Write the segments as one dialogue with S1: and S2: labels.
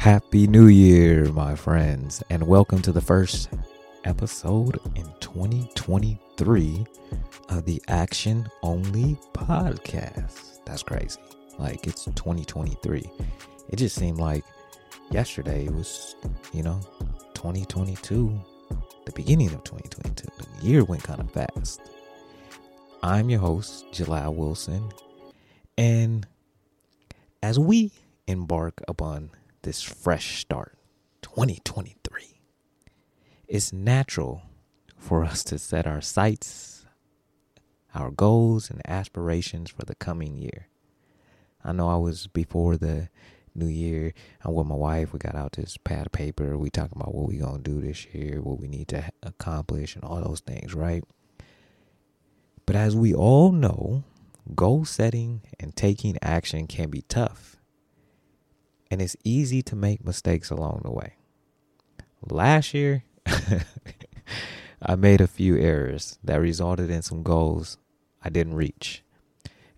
S1: Happy New Year, my friends, and welcome to the first episode in 2023 of the Action Only Podcast. That's crazy. Like it's 2023. It just seemed like yesterday was, you know, 2022, the beginning of 2022. The year went kind of fast. I'm your host, Jalal Wilson, and as we embark upon this fresh start, 2023, it's natural for us to set our sights, our goals, and aspirations for the coming year. I know I was before the new year. I'm with my wife. We got out this pad of paper. We talking about what we gonna do this year, what we need to accomplish, and all those things, right? But as we all know, goal setting and taking action can be tough and it's easy to make mistakes along the way. Last year, I made a few errors that resulted in some goals I didn't reach.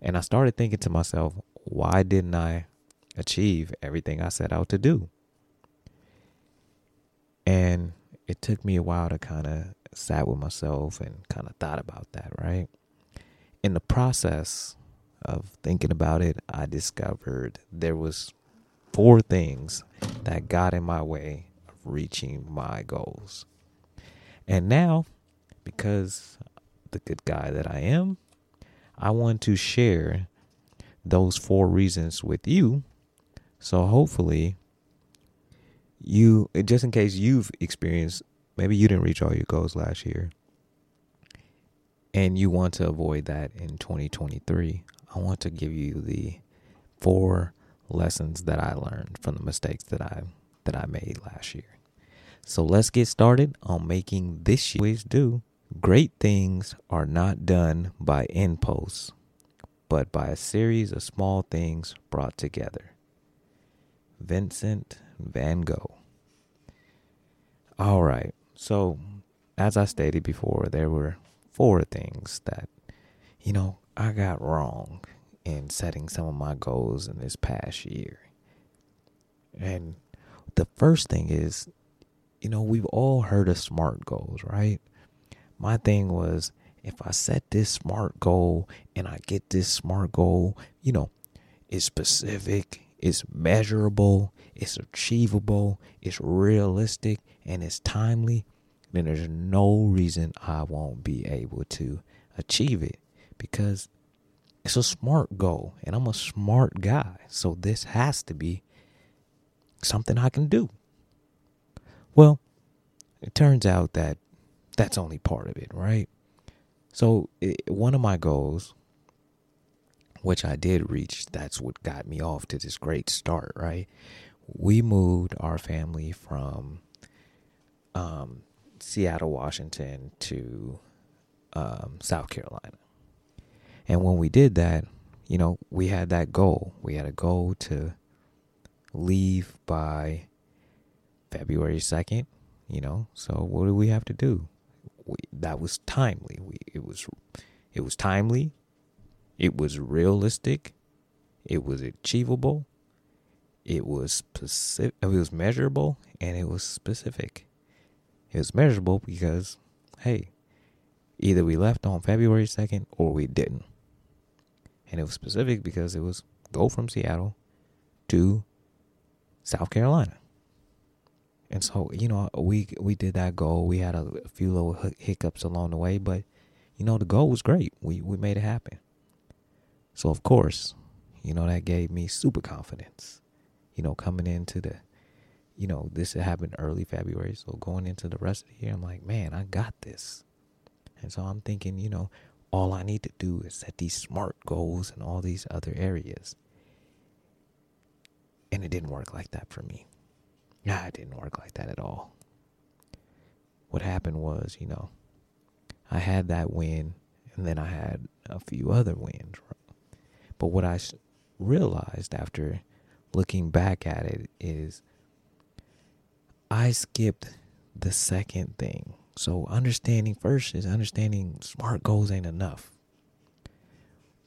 S1: And I started thinking to myself, why didn't I achieve everything I set out to do? And it took me a while to kind of sat with myself and kind of thought about that, right? In the process of thinking about it, I discovered there was four things that got in my way of reaching my goals. And now, because the good guy that I am, I want to share those four reasons with you. So hopefully, you, just in case you've experienced, maybe you didn't reach all your goals last year, and you want to avoid that in 2023, I want to give you the four lessons that I learned from the mistakes that I that I made last year. So let's get started on making this year's do. Great things are not done by impulse, but by a series of small things brought together. Vincent van Gogh. All right. So, as I stated before, there were four things that, you know, I got wrong in setting some of my goals in this past year. And the first thing is, you know, we've all heard of SMART goals, right? My thing was if I set this SMART goal and I get this SMART goal, you know, it's specific, it's measurable, it's achievable, it's realistic, and it's timely, then there's no reason I won't be able to achieve it because it's a smart goal, and I'm a smart guy. So this has to be something I can do. Well, it turns out that that's only part of it, right? So, it, one of my goals, which I did reach, that's what got me off to this great start, right? We moved our family from um, Seattle, Washington to um, South Carolina. And when we did that, you know, we had that goal. We had a goal to leave by February 2nd, you know. So what do we have to do? We, that was timely. We it was it was timely. It was realistic. It was achievable. It was specific. It was measurable and it was specific. It was measurable because, hey, either we left on February 2nd or we didn't and it was specific because it was go from Seattle to South Carolina. And so, you know, we we did that goal. We had a, few little hiccups along the way, but you know, the goal was great. We we made it happen. So of course, you know, that gave me super confidence. You know, coming into the you know, this happened early February, so going into the rest of the year, I'm like, man, I got this. And so I'm thinking, you know, all I need to do is set these smart goals in all these other areas. And it didn't work like that for me. Nah, it didn't work like that at all. What happened was, you know, I had that win and then I had a few other wins. But what I realized after looking back at it is I skipped the second thing so understanding first is understanding smart goals ain't enough.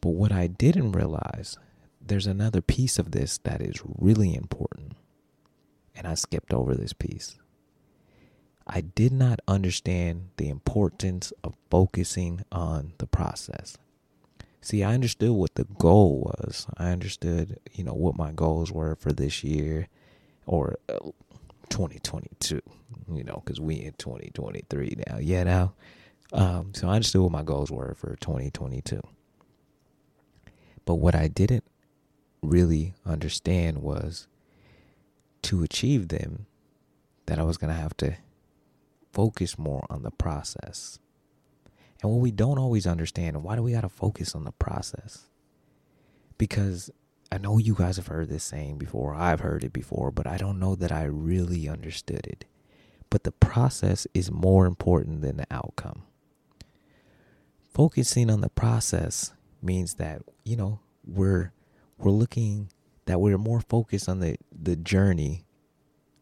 S1: But what I didn't realize, there's another piece of this that is really important. and I skipped over this piece. I did not understand the importance of focusing on the process. See, I understood what the goal was. I understood, you know, what my goals were for this year or uh, 2022, you know, because we in 2023 now. Yeah, now. Um, so I understood what my goals were for 2022. But what I didn't really understand was to achieve them, that I was going to have to focus more on the process. And what we don't always understand, why do we got to focus on the process? Because I know you guys have heard this saying before, I've heard it before, but I don't know that I really understood it. But the process is more important than the outcome. Focusing on the process means that, you know, we're we're looking that we're more focused on the, the journey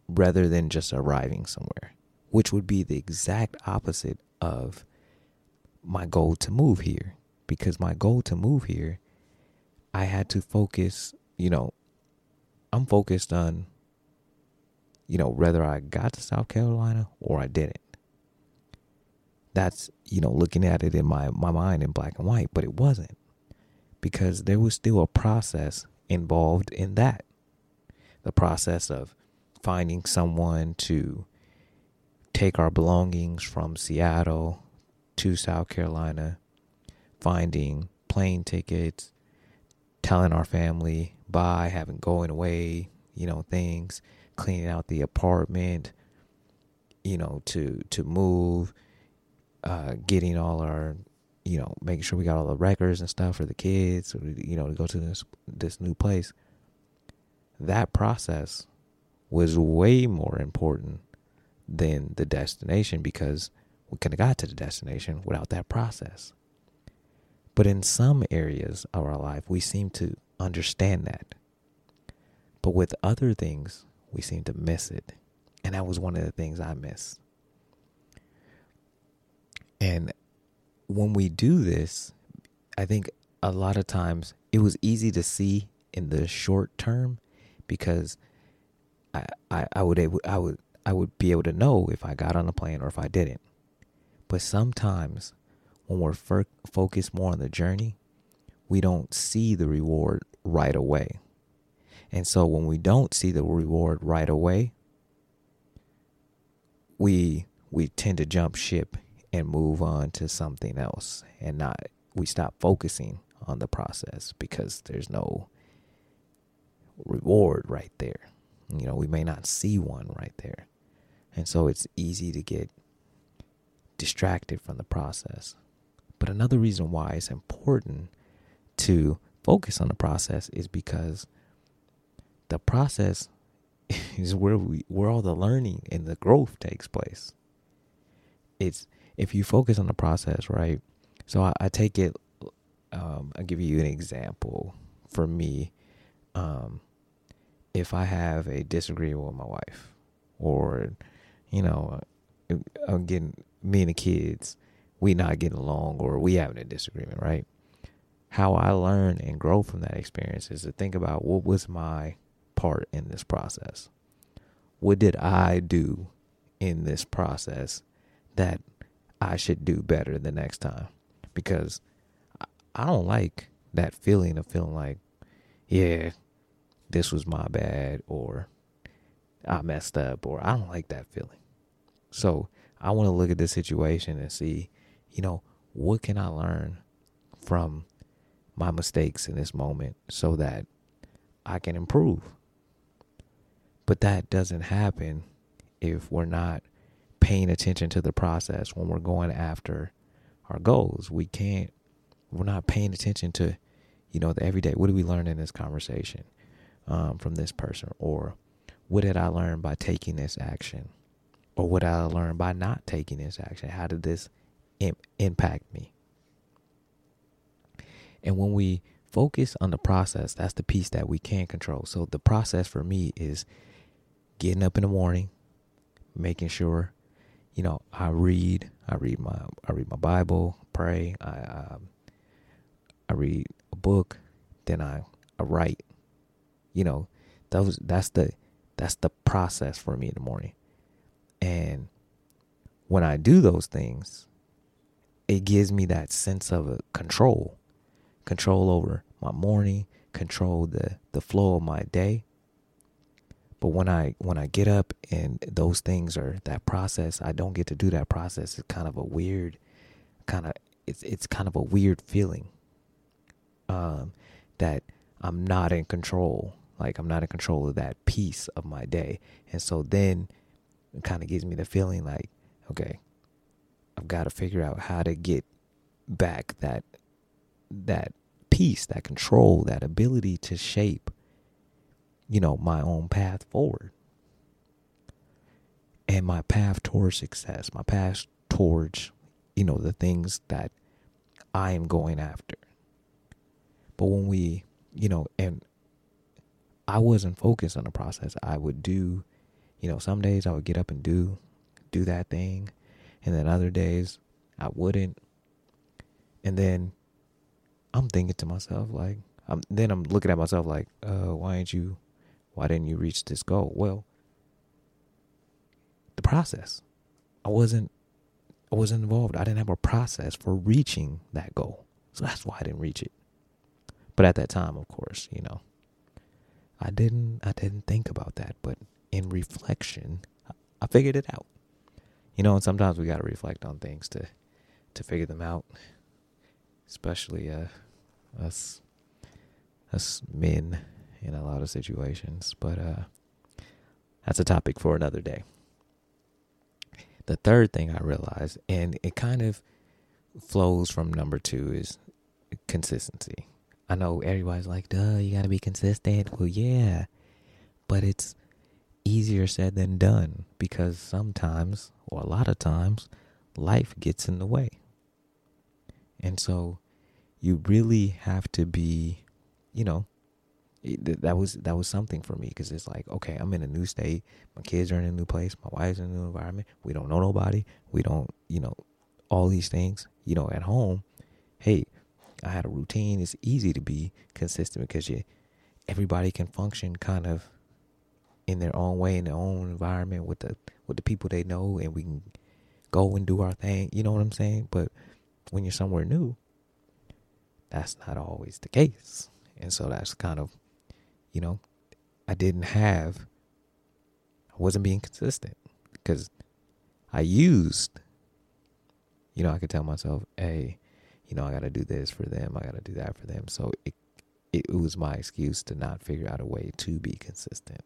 S1: rather than just arriving somewhere, which would be the exact opposite of my goal to move here. Because my goal to move here, I had to focus, you know, I'm focused on, you know, whether I got to South Carolina or I didn't. That's, you know, looking at it in my, my mind in black and white, but it wasn't because there was still a process involved in that. The process of finding someone to take our belongings from Seattle to South Carolina, finding plane tickets, telling our family bye, having going away, you know, things, cleaning out the apartment, you know, to to move, uh, getting all our you know, making sure we got all the records and stuff for the kids, you know, to go to this this new place. That process was way more important than the destination because we could have got to the destination without that process. But in some areas of our life, we seem to understand that. But with other things, we seem to miss it. And that was one of the things I missed. And when we do this, I think a lot of times it was easy to see in the short term because I, I, I would I would I would be able to know if I got on a plane or if I didn't. But sometimes when we're f- focused more on the journey, we don't see the reward right away. And so when we don't see the reward right away, we we tend to jump ship and move on to something else and not we stop focusing on the process because there's no reward right there. You know, we may not see one right there. And so it's easy to get distracted from the process. But another reason why it's important to focus on the process is because the process is where we where all the learning and the growth takes place. It's if you focus on the process, right? So I, I take it. Um, I'll give you an example. For me, um, if I have a disagreement with my wife, or you know, I'm getting me and the kids, we not getting along, or we having a disagreement, right? How I learn and grow from that experience is to think about what was my part in this process. What did I do in this process that I should do better the next time because I don't like that feeling of feeling like, yeah, this was my bad or I messed up or I don't like that feeling. So I want to look at this situation and see, you know, what can I learn from my mistakes in this moment so that I can improve. But that doesn't happen if we're not paying attention to the process when we're going after our goals. We can't, we're not paying attention to, you know, the everyday. What do we learn in this conversation um, from this person? Or what did I learn by taking this action? Or what did I learn by not taking this action? How did this Im- impact me? And when we focus on the process, that's the piece that we can control. So the process for me is getting up in the morning, making sure you know, I read, I read my, I read my Bible, pray, I, um, I read a book, then I, I write. You know, those that's the That's the process for me in the morning. And when I do those things, it gives me that sense of control, control over my morning, control the the flow of my day. But when I when I get up and those things are that process, I don't get to do that process. It's kind of a weird, kind of it's it's kind of a weird feeling. Um, that I'm not in control. Like I'm not in control of that piece of my day, and so then it kind of gives me the feeling like, okay, I've got to figure out how to get back that that peace, that control, that ability to shape, you know, my own path forward. And my path towards success, my path towards, you know, the things that I am going after. But when we, you know, and I wasn't focused on the process, I would do, you know, some days I would get up and do do that thing and then other days I wouldn't. And then I'm thinking to myself like, I'm, then I'm looking at myself like, uh, why ain't you, why didn't you reach this goal? Well, the process. I wasn't, I wasn't involved. I didn't have a process for reaching that goal, so that's why I didn't reach it. But at that time, of course, you know, I didn't, I didn't think about that. But in reflection, I figured it out you know, and sometimes we got to reflect on things to to figure them out, especially uh, us us men in a lot of situations. But uh, that's a topic for another day. The third thing I realized, and it kind of flows from number two, is consistency. I know everybody's like, duh, you got to be consistent. Well, yeah, but it's easier said than done because sometimes, or a lot of times, life gets in the way. And so you really have to be, you know, that was that was something for me because it's like okay i'm in a new state. My kids are in a new place. My wife's in a new environment. We don't know nobody. We don't you know all these things. You know at home hey i had a routine. It's easy to be consistent because you everybody can function kind of in their own way in their own environment with the with the people they know and we can go and do our thing you know what i'm saying? But when you're somewhere new that's not always the case. And so that's kind of you know i didn't have i wasn't being consistent because i used you know i could tell myself hey you know i got to do this for them i got to do that for them. So it it was my excuse to not figure out a way to be consistent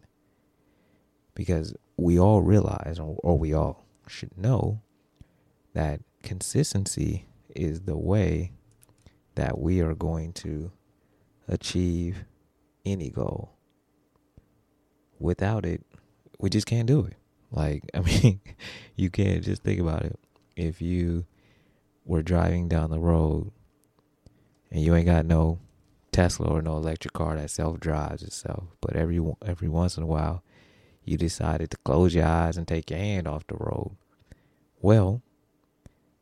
S1: because we all realize, or, we all should know, that consistency is the way that we are going to achieve any goal. Without it, we just can't do it. Like, I mean, you can't just think about it. If you were driving down the road and you ain't got no Tesla or no electric car that self drives itself, but every every once in a while you decided to close your eyes and take your hand off the road. Well,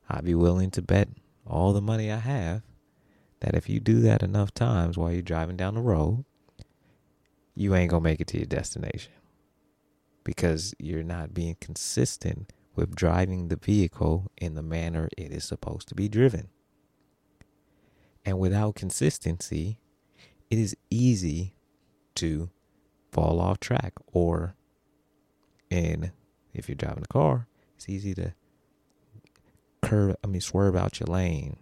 S1: I'd be willing to bet all the money I have that if you do that enough times while you're driving down the road, you ain't gonna make it to your destination because you're not being consistent with driving the vehicle in the manner it is supposed to be driven. And without consistency, it is easy to fall off track or and if you're driving a car, it's easy to curve, I mean, swerve out your lane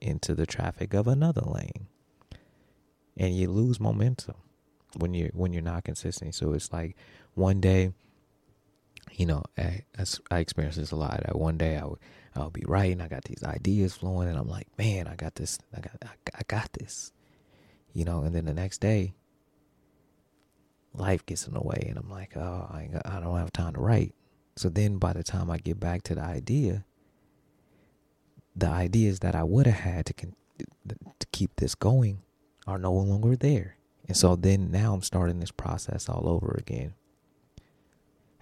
S1: into the traffic of another lane. And you lose momentum when you're when you're not consistent. So it's like one day, you know, I, I experience this a lot. One day I would I'll be writing, I got these ideas flowing, and I'm like, man, I got this, I got I, I got this, you know. And then the next day, life gets in the way and I'm like, oh, I, I don't have time to write. So then by the time I get back to the idea, the ideas that I would have had to con- to keep this going are no longer there. And so then now I'm starting this process all over again.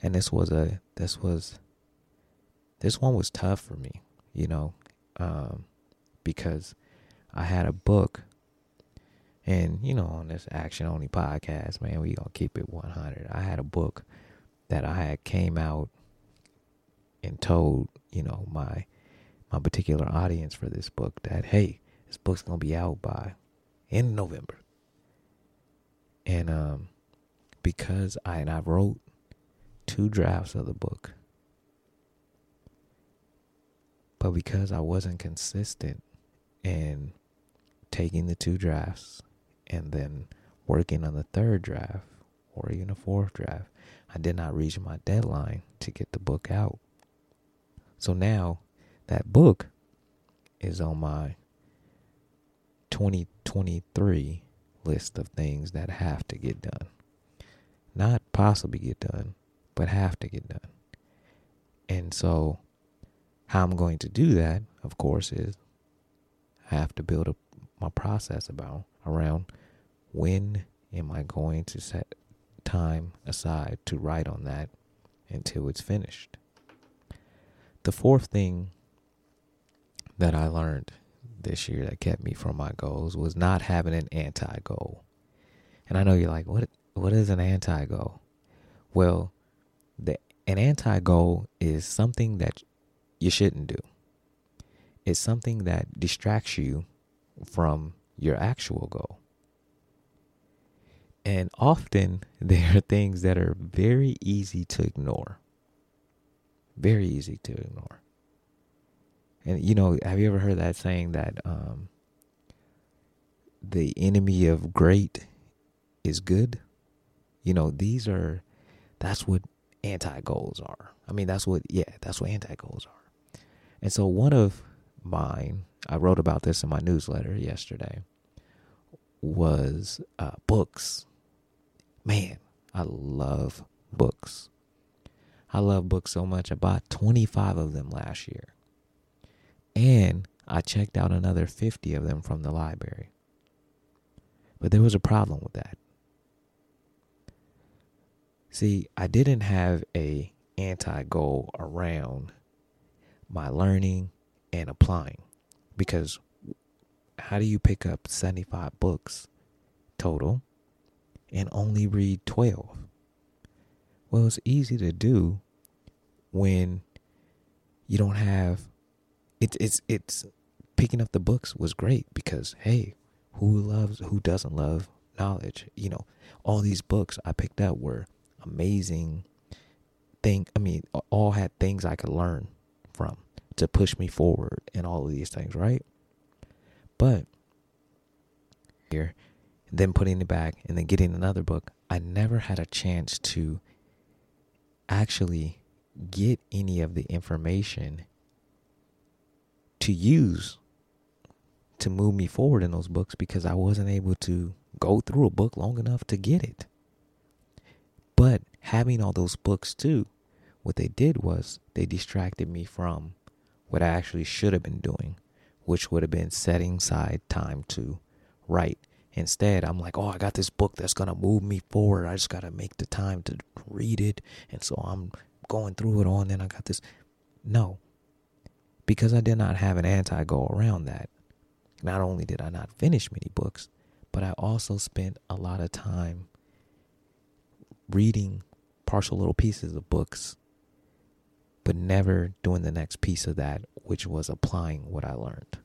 S1: And this was a this was this one was tough for me, you know, um, because I had a book And, you know, on this action only podcast, man, we gonna keep it 100. I had a book that I had came out and told, you know, my my particular audience for this book that hey, this book's gonna be out by in November. And um because I and I wrote two drafts of the book. But because I wasn't consistent in taking the two drafts and then working on the third draft or even a fourth draft, I did not reach my deadline to get the book out. So now that book is on my 2023 list of things that have to get done. Not possibly get done, but have to get done. And so, how I'm going to do that, of course, is I have to build up my process about around when am I going to set time aside to write on that until it's finished. The fourth thing that I learned this year that kept me from my goals was not having an anti goal. And I know you're like, what what is an anti goal? Well, the an anti goal is something that you shouldn't do. It's something that distracts you from your actual goal. And often there are things that are very easy to ignore. Very easy to ignore. And you know, have you ever heard that saying that um, the enemy of great is good? You know, these are that's what anti goals are. I mean, that's what yeah, that's what anti goals are. And so one of mine, I wrote about this in my newsletter yesterday, was uh, books. Man, I love books. I love books so much. I bought 25 of them last year. And I checked out another 50 of them from the library. But there was a problem with that. See, I didn't have a anti-goal around my learning and applying because how do you pick up 75 books total and only read 12? Well, it's easy to do when you don't have it's it's it's picking up the books was great because hey, who loves who doesn't love knowledge? You know, all these books I picked up were amazing thing. I mean, all had things I could learn from to push me forward and all of these things, right? But here, then putting it back and then getting another book, I never had a chance to actually get any of the information to use to move me forward in those books because I wasn't able to go through a book long enough to get it. But having all those books too, what they did was they distracted me from what I actually should have been doing, which would have been setting aside time to write. Instead, I'm like, oh, I got this book that's going to move me forward. I just got to make the time to read it. And so I'm going through it all, and then I got this. No, because I did not have an anti goal around that, not only did I not finish many books, but I also spent a lot of time reading partial little pieces of books, but never doing the next piece of that, which was applying what I learned.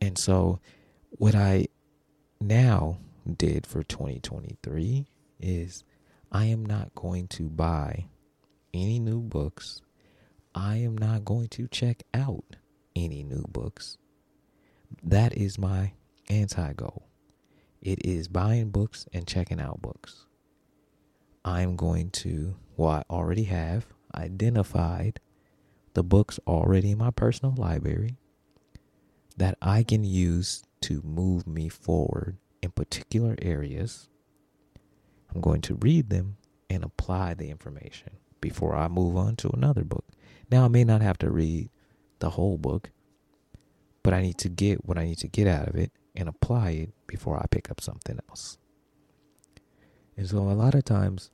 S1: And so, what I now did for 2023 is I am not going to buy any new books I am not going to check out any new books. That is my anti goal. It is buying books and checking out books. I'm going to, well, I already have identified the books already in my personal library that I can use to move me forward in particular areas. I'm going to read them and apply the information before I move on to another book. Now, I may not have to read the whole book, but I need to get what I need to get out of it and apply it before I pick up something else. And so, a lot of times,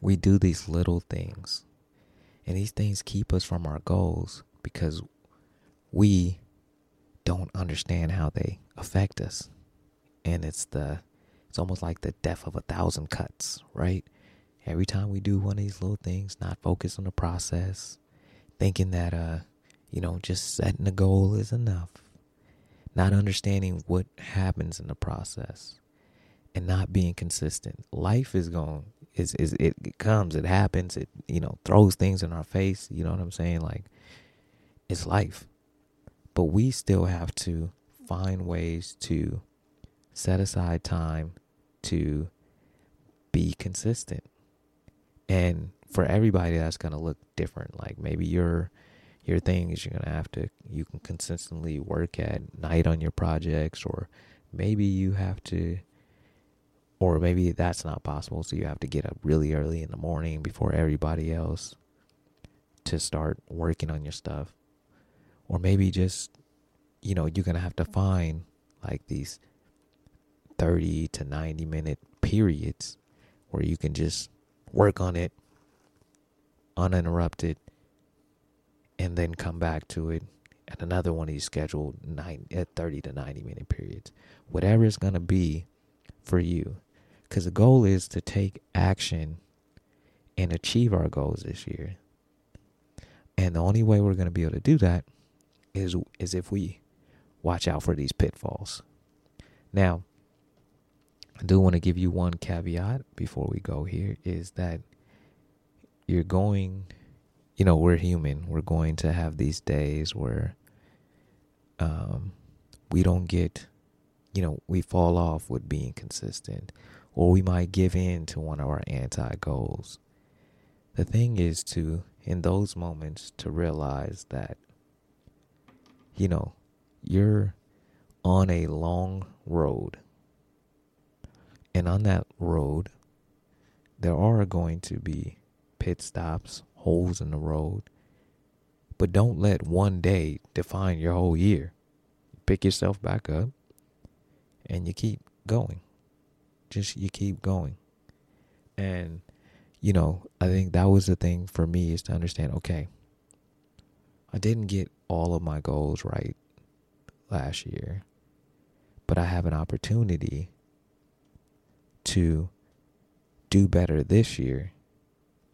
S1: we do these little things, and these things keep us from our goals because we don't understand how they affect us. And it's the it's almost like the death of a thousand cuts, right? Every time we do one of these little things, not focus on the process, thinking that uh, you know, just setting a goal is enough. Not understanding what happens in the process and not being consistent. Life is going is is it, it comes, it happens, it you know, throws things in our face, you know what I'm saying? Like it's life. But we still have to find ways to set aside time to be consistent. And for everybody that's going to look different. Like maybe your your thing is you're going to have to you can consistently work at night on your projects or maybe you have to or maybe that's not possible so you have to get up really early in the morning before everybody else to start working on your stuff or maybe just you know you're to have to find like these 30 to 90 minute periods where you can just work on it uninterrupted and then come back to it at another one of these scheduled nine at 30 to 90 minute periods. Whatever it's going to be for you. Because the goal is to take action and achieve our goals this year. And the only way we're going to be able to do that is is if we watch out for these pitfalls now I do want to give you one caveat before we go here is that you're going, you know, we're human. We're going to have these days where um, we don't get, you know, we fall off with being consistent or we might give in to one of our anti goals. The thing is to, in those moments, to realize that, you know, you're on a long road and on that road, there are going to be pit stops, holes in the road. But don't let one day define your whole year. Pick yourself back up and you keep going. Just you keep going. And, you know, I think that was the thing for me is to understand okay, I didn't get all of my goals right last year, but I have an opportunity to do better this year,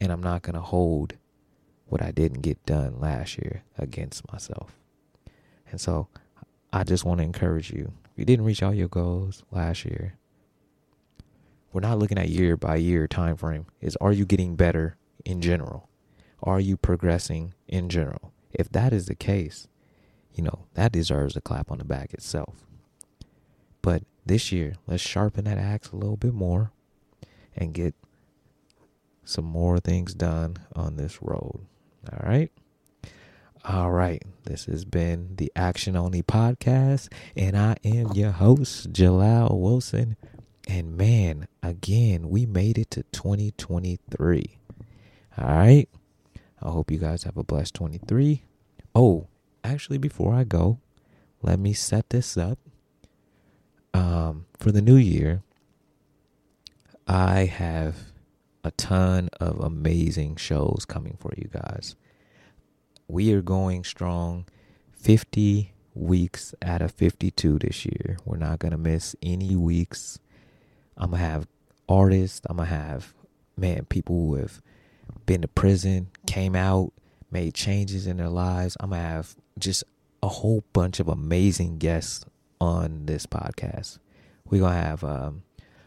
S1: and I'm not going to hold what I didn't get done last year against myself. And so I just want to encourage you. If you didn't reach all your goals last year, we're not looking at year by year time frame. Is are you getting better in general? Are you progressing in general? If that is the case, you know, that deserves a clap on the back itself. But this year, let's sharpen that axe a little bit more and get some more things done on this road. All right. All right. This has been the Action Only Podcast, and I am your host, Jalal Wilson. And man, again, we made it to 2023. All right. I hope you guys have a blessed 23. Oh, actually, before I go, let me set this up um, for the new year, I have a ton of amazing shows coming for you guys. We are going strong 50 weeks out of 52 this year. We're not going to miss any weeks. I'm going to have artists, I'm going to have, man, people who have been to prison, came out, made changes in their lives. I'm going to have just a whole bunch of amazing guests on this podcast. We're going to have um,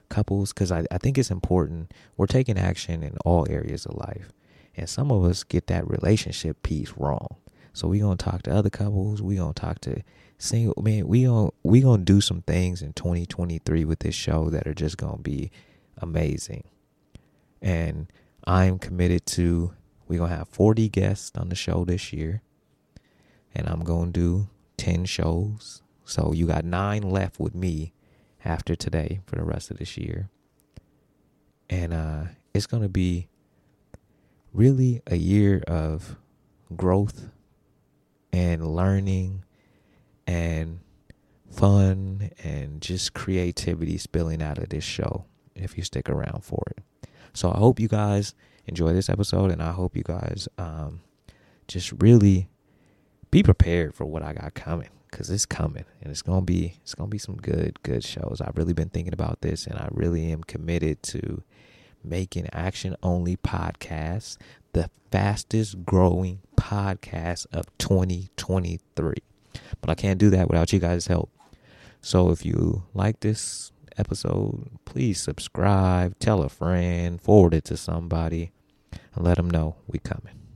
S1: couples because I, I think it's important. We're taking action in all areas of life. And some of us get that relationship piece wrong. So we're going to talk to other couples. We're going to talk to single man. We going we to do some things in 2023 with this show that are just going to be amazing. And I'm committed to we're going to have 40 guests on the show this year. And I'm going to do 10 shows so you got nine left with me after today for the rest of this year. And uh, it's going to be really a year of growth and learning and fun and just creativity spilling out of this show if you stick around for it. So I hope you guys enjoy this episode and I hope you guys um, just really be prepared for what I got coming Cause it's coming and it's gonna be it's gonna be some good good shows. I've really been thinking about this and I really am committed to making action only podcasts the fastest growing podcast of 2023. But I can't do that without you guys' help. So if you like this episode, please subscribe, tell a friend, forward it to somebody, and let them know we coming.